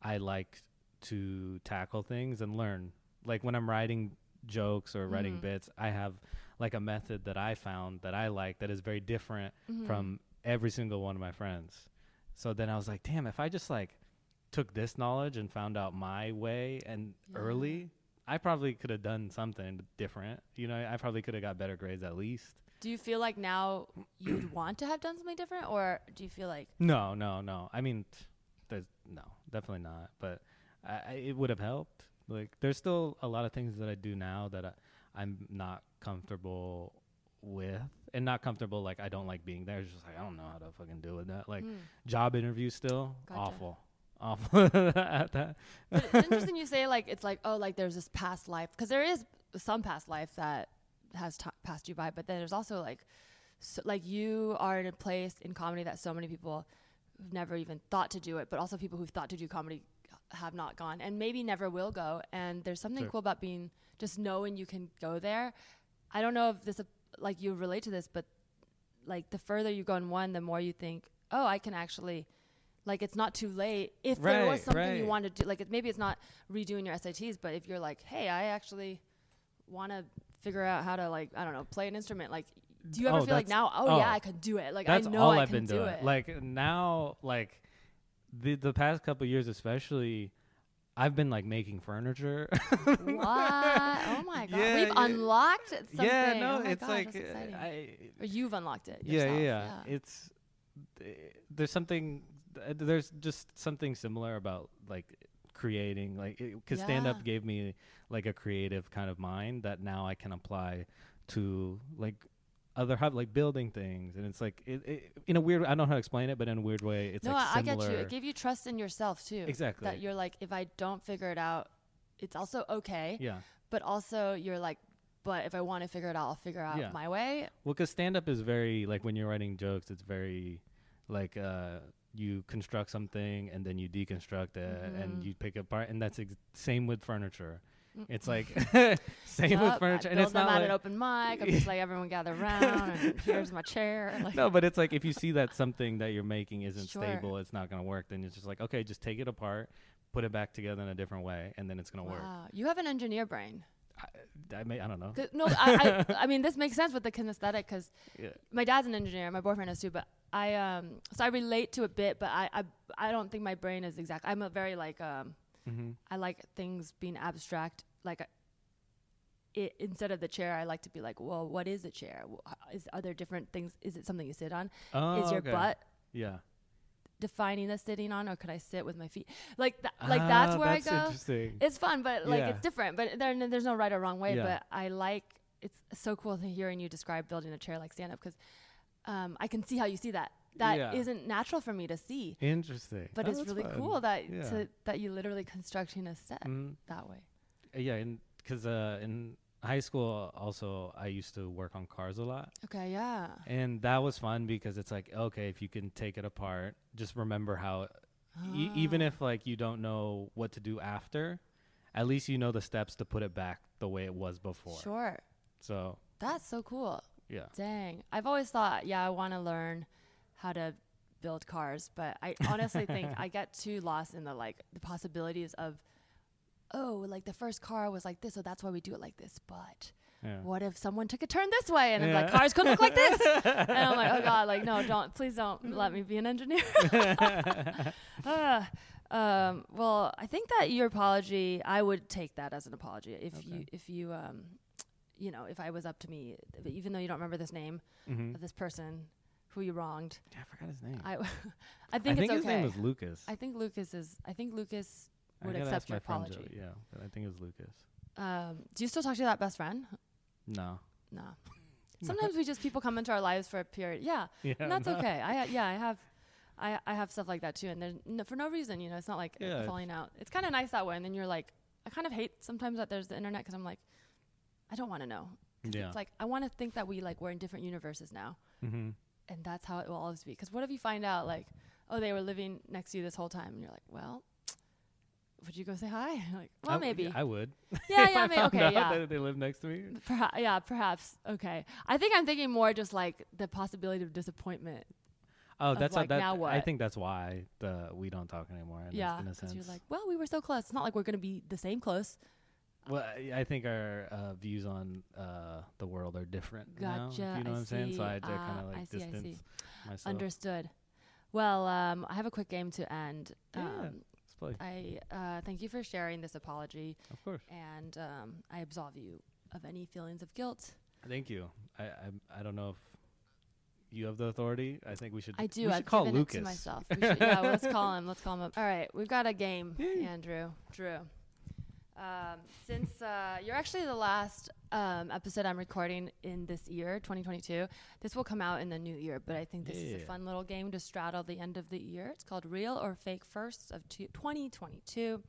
I like to tackle things and learn. Like when I'm writing jokes or writing Mhm. bits, I have like a method that I found that I like that is very different Mhm. from every single one of my friends. So then I was like, damn, if I just like took this knowledge and found out my way and Yeah. early, I probably could have done something different. You know, I probably could have got better grades at least. Do you feel like now you'd <clears throat> want to have done something different or do you feel like No, no, no. I mean, there's no, definitely not. But I, I, it would have helped. Like, there's still a lot of things that I do now that I, I'm not comfortable with, and not comfortable. Like, I don't like being there. It's just like I don't know how to fucking deal with that. Like, mm. job interviews still Gotcha. awful, awful <laughs> at that. it's interesting you say like it's like oh like there's this past life because there is some past life that has t- passed you by but then there's also like so, like you are in a place in comedy that so many people who've never even thought to do it but also people who've thought to do comedy have not gone and maybe never will go and there's something Sure. cool about being just knowing you can go there i don't know if this like you relate to this but like the further you go in one the more you think oh i can actually like it's not too late if there was Right, something you right. want to do like it, maybe it's not redoing your SATs but if you're like hey I actually want to figure out how to like I don't know play an instrument like do you ever Oh, feel like now oh, yeah oh. I could do it like That's I know all I I've can been do doing. it Like now, like the the past couple years, especially, I've been like making furniture. <laughs> what oh my god Yeah, we've yeah. unlocked something yeah, no, oh it's gosh, like exciting. I. or you've unlocked it Yeah, yeah, yeah. It's eh, there's something eh, there's just something similar about like creating like because stand up gave me like a creative kind of mind that now I can apply to like other hub like building things. And it's like it, it, in a weird I don't know how to explain it but in a weird way it's no like I, I get you. It gave you trust in yourself too. Exactly. That you're like if I don't figure it out it's also okay. Yeah. But also you're like but if I want to figure it out I'll figure out Yeah. my way. Well, because stand up is very like when you're writing jokes, it's very like uh, you construct something and then you deconstruct it and Mhm. you pick it apart, and that's ex- same with furniture. It's like <laughs> <laughs> same Yup, with I furniture, and it's not like an open mic. I'm just like everyone gather <laughs> around, and here's my chair. Like, no, but it's like if you see that something that you're making isn't Sure. stable, it's not gonna work. Then it's just like okay, just take it apart, put it back together in a different way, and then it's gonna work. you have an engineer brain. I, I may I don't know. No, I, I, I mean this makes sense with the kinesthetic because Yeah. my dad's an engineer, my boyfriend is too. But I um, so I relate to a bit, but I I, I don't think my brain is exact. I'm a very like um, Mm-hmm. I like things being abstract. Like, I- it, instead of the chair, I like to be like, well, what is a chair? Is are there different things? Is it something you sit on? Oh, is your okay. butt Yeah. Defining the sitting on, or could I sit with my feet? Like, th- like that's Ah, where that's I go. It's fun, but like Yeah. it's different. But there, there's no right or wrong way. Yeah. But I like it's so cool to hearing you describe building a chair like stand up because um, I can see how you see that. That Yeah. not natural for me to see, Interesting. but Oh, it's really fun. cool that to, that you literally constructing a set Mm. that way. Yeah, and because uh, in high school also I used to work on cars a lot, Okay, yeah. and that was fun because it's like okay, if you can take it apart, just remember how, e- even if like you don't know what to do after, at least you know the steps to put it back the way it was before. Sure, So that's so cool. yeah, Dang, I've always thought, yeah, I want to learn how to build cars, but I honestly think <laughs> I get too lost in the like the possibilities of, oh, like the first car was like this, so that's why we do it like this. But Yeah. what if someone took a turn this way and it's like Yeah. cars could look like this? <laughs> and I'm like, oh god, like no, don't please don't let me be an engineer. <laughs> <laughs> Ah, um, well, I think that your apology, I would take that as an apology if you if you um, you know, if I was up to me, even though you don't remember this name hmm of this person who you wronged, Yeah, I forgot his name. I I I think, think it's his name was Lucas. I think Lucas is. I think Lucas would gotta accept your my friend apology. Yeah, but I think it was Lucas. Um, do you still talk to that best friend? No. No. <laughs> Sometimes we just people come into our lives for a period. Yeah, <laughs> Yeah, and that's no. okay. I <laughs> yeah, I have, I I have stuff like that too, and there's no, for no reason. You know, it's not like Yeah, falling out. It's kind of nice that way, and then you're like, I kind of hate sometimes that there's the internet because I'm like, I don't want to know. Yeah. It's like I want to think that we like we're in different universes now, mm-hmm. and that's how it will always be. Because what if you find out like, oh, they were living next to you this whole time, and you're like, well. Would you go say hi? <laughs> Like, well, I, maybe. I would. yeah, <laughs> If yeah, I may- found okay, yeah. that they live next to me. Perha- yeah, perhaps. Okay. I think I'm thinking more just like the possibility of disappointment. Oh, Of that's like, that, now I think that's why the we don't talk anymore. In yeah. a, in a Because you're like, well, we were so close. It's not like we're going to be the same close. well, I I think our uh, views on uh, the world are different. now, if Gotcha, you know I what I'm saying? So. I had to Ah, kind of I like see, I see. distance myself. Understood. Well, um, I have a quick game to end. Yeah. Um, play. I uh, thank you for sharing this apology, Of course. and um, I absolve you of any feelings of guilt. Thank you. I, I I don't know if you have the authority. I think we should. I do. We should I've call given Lucas. it to myself. We should, yeah, well, let's call him. Let's call him up. All right, we've got a game, Andrew. Drew. Um, since uh, you're actually the last um, episode I'm recording in this year, 2022, this will come out in the new year. But I think this is a fun little game to straddle the end of the year. It's called Real or Fake Firsts of two- 2022.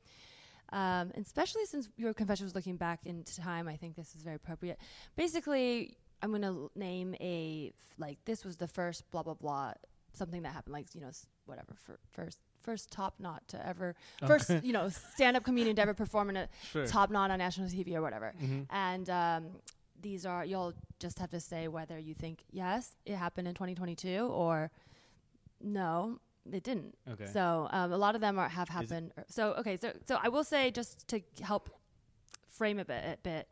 Um, and especially since your confession was looking back into time, I think this is very appropriate. Basically, I'm going to name a, f- like, this was the first blah, blah, blah, something that happened, like, you know, s- whatever, fir- first, first top knot to ever, first, you <laughs> know, stand up comedian to ever perform in a Sure. top knot on national TV or whatever. Mhm. And um, these are, you'll just have to say whether you think, yes, it happened in 2022 or no, it didn't. Okay. So um, a lot of them are, have happened. er, so okay, so so I will say just to help frame a bit, a bit,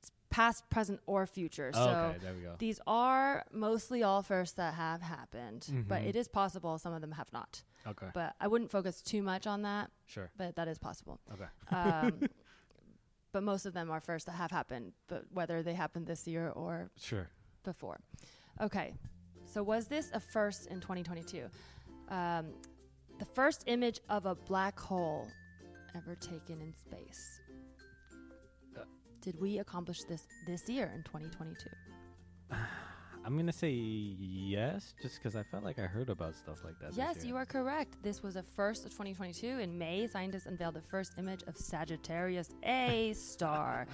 it's past, present, or future. Oh, so okay, there we go. these are mostly all firsts that have happened, but Mhm. it is possible some of them have not. Okay. But I wouldn't focus too much on that. Sure. But that is possible. Okay. Um, <laughs> but most of them are first that have happened, but whether they happened this year or Sure. before. Okay, so was this a first in 2022? Um, the first image of a black hole ever taken in space. Uh. Did we accomplish this this year in 2022? <sighs> <laughs> I'm gonna say yes, just because I felt like I heard about stuff like that. Yes, you are correct. This was the first of 2022. In May, scientists unveiled the first image of Sagittarius A <laughs> star.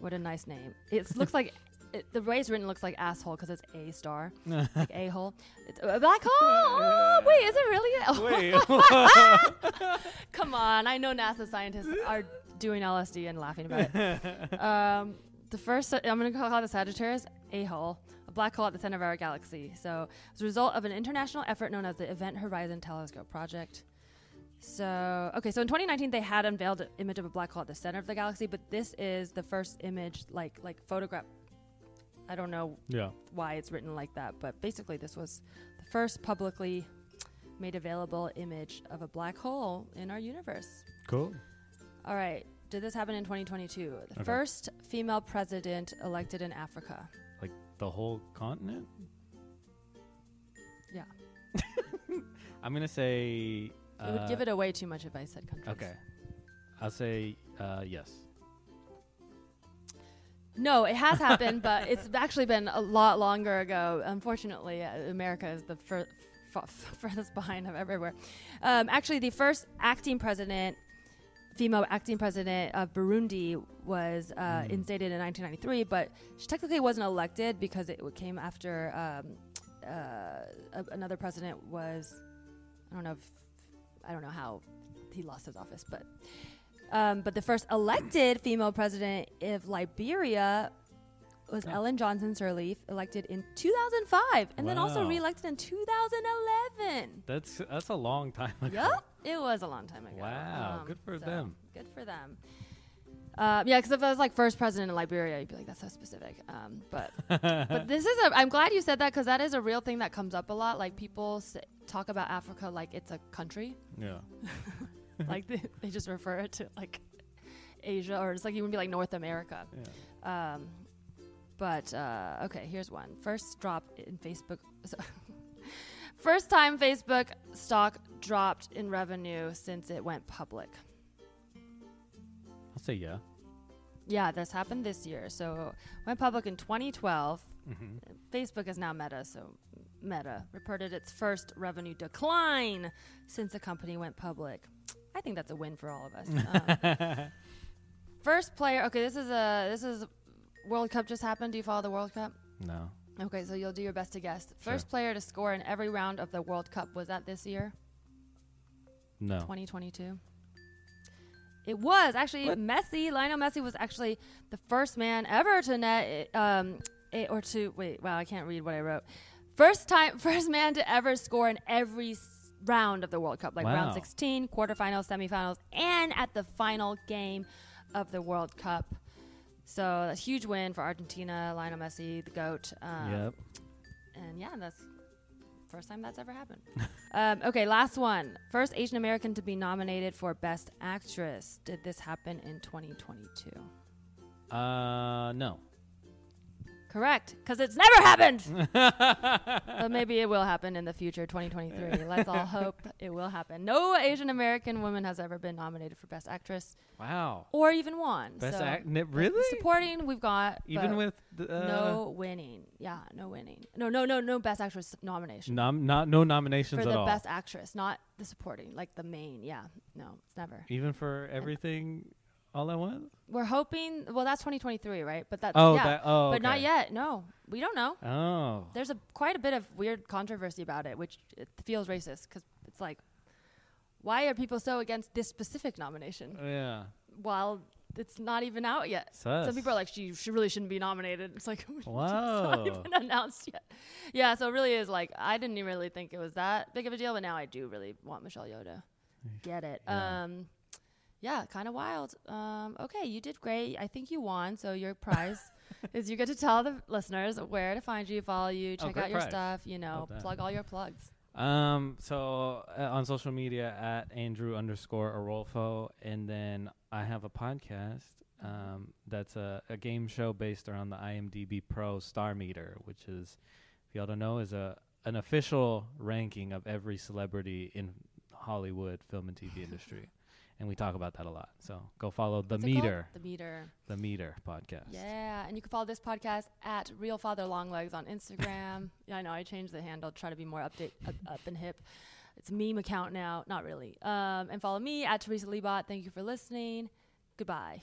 what a nice name. It looks like it, the way it's written looks like asshole because it's A star, like <laughs> a hole. It's a black hole. Oh, wait, is it really? Wait. <laughs> Come on, I know NASA scientists are doing LSD and laughing about it. Um, the first, I'm going to call it the Sagittarius A hole, a black hole at the center of our galaxy. So, as a result of an international effort known as the Event Horizon Telescope Project. So, okay, so in 2019 they had unveiled an image of a black hole at the center of the galaxy, but this is the first image, like like photograph. I don't know yeah. why it's written like that, but basically this was the first publicly made available image of a black hole in our universe. Cool. All right. Did this happen in 2022? The Okay. first female president elected in Africa. The whole continent. Yeah. <laughs> I'm gonna say. it would give it away too much if I said countries. Okay. I'll say uh, yes. No, it has happened, but <laughs> it's actually been a lot longer ago. Unfortunately, uh, America is the fur- f- <laughs> furthest behind of everywhere. Um, actually, the first acting president, female acting president of Burundi, was uh, Mm. instated in 1993, but she technically wasn't elected because it came after um, uh, a- another president was. I don't know if I don't know how he lost his office, but um, but the first elected female president of Liberia was Oh. Ellen Johnson Sirleaf, elected in 2005, and then also Wow. reelected in 2011. That's that's a long time ago. Yep, it was a long time ago. Um, Wow, good for so, them. Good for them. Uh, yeah, because if I was like first president in Liberia, you'd be like, that's so specific. Um, but <laughs> but this is a. I'm glad you said that because that is a real thing that comes up a lot. Like people say, talk about Africa like it's a country, Yeah. <laughs> like they, they just refer it to like Asia or it's like even be like North America. Yeah. Um, but uh, okay, here's one. First drop in Facebook. <laughs> so- First time Facebook stock dropped in revenue since it went public. I'll say yeah. Yeah, this happened this year. So went public in 2012. hmm Facebook is now Meta, so Meta reported its first revenue decline since the company went public. I think that's a win for all of us. <laughs> Um, first player. Okay, this is a this is World Cup just happened. Do you follow the World Cup? No. Okay, so you'll do your best to guess. Sure. First player to score in every round of the World Cup was that this year, No. 2022. It was actually What? Messi. Lionel Messi was actually the first man ever to net um eh, or to wait. Wow, I can't read what I wrote. First time, <laughs> first man to ever score in every s- round of the World Cup, like round Wow. 16, quarterfinals, semifinals, and at the final game of the World Cup. So a huge win for Argentina. Lionel Messi, the goat. Um, yep. and yeah, that's first time that's ever happened. <laughs> um, okay, last one. First Asian American to be nominated for Best Actress. Did this happen in 2022? Uh, no. Correct, because it's never happened. <laughs> but maybe it will happen in the future, 2023. Let's all <laughs> hope it will happen. No Asian American woman has ever been nominated for Best Actress Wow. or even won. Best so act. n- Really? Supporting, we've got. Even with the, uh, no winning. Yeah, no winning. No, no, no, no Best Actress nomination. nom- not no nominations at all. for the all. best actress, not the supporting, like the main. Yeah, no, it's never. Even for everything, all at once. We're hoping. Well, that's 2023, right? But that's Oh, yeah, that. Oh, but not yet. No, we don't know. Oh. There's a quite a bit of weird controversy about it, which it feels racist because it's like, why are people so against this specific nomination Yeah. while it's not even out yet? Sus. Some people are like, she, she really shouldn't be nominated. It's like, <laughs> it's not even announced yet. Yeah, so it really is like, I didn't even really think it was that big of a deal, but now I do really want Michelle to get it. Yeah. Um, yeah, kind of wild. Um, okay, you did great. I think you won. So your prize <laughs> is you get to tell the listeners where to find you, follow you, check Oh, out your prize. stuff. You know, that. plug all your plugs. Um. So uh, on social media at Andrew underscore Orolfo, and then I have a podcast. Um, that's a, a game show based around the IMDb Pro Star Meter, which is, if y'all don't know, is a an official ranking of every celebrity in Hollywood film and TV <laughs> industry, and we talk about that a lot. So go follow the What's? Meter, The meter. the Meter podcast. Yeah, and you can follow this podcast at Real Father Longlegs on Instagram. <laughs> yeah, I know I changed the handle, try to be more update up, up and hip. It's a meme account now, not really. Um, and follow me at Teresa Lebot. Thank you for listening. Goodbye.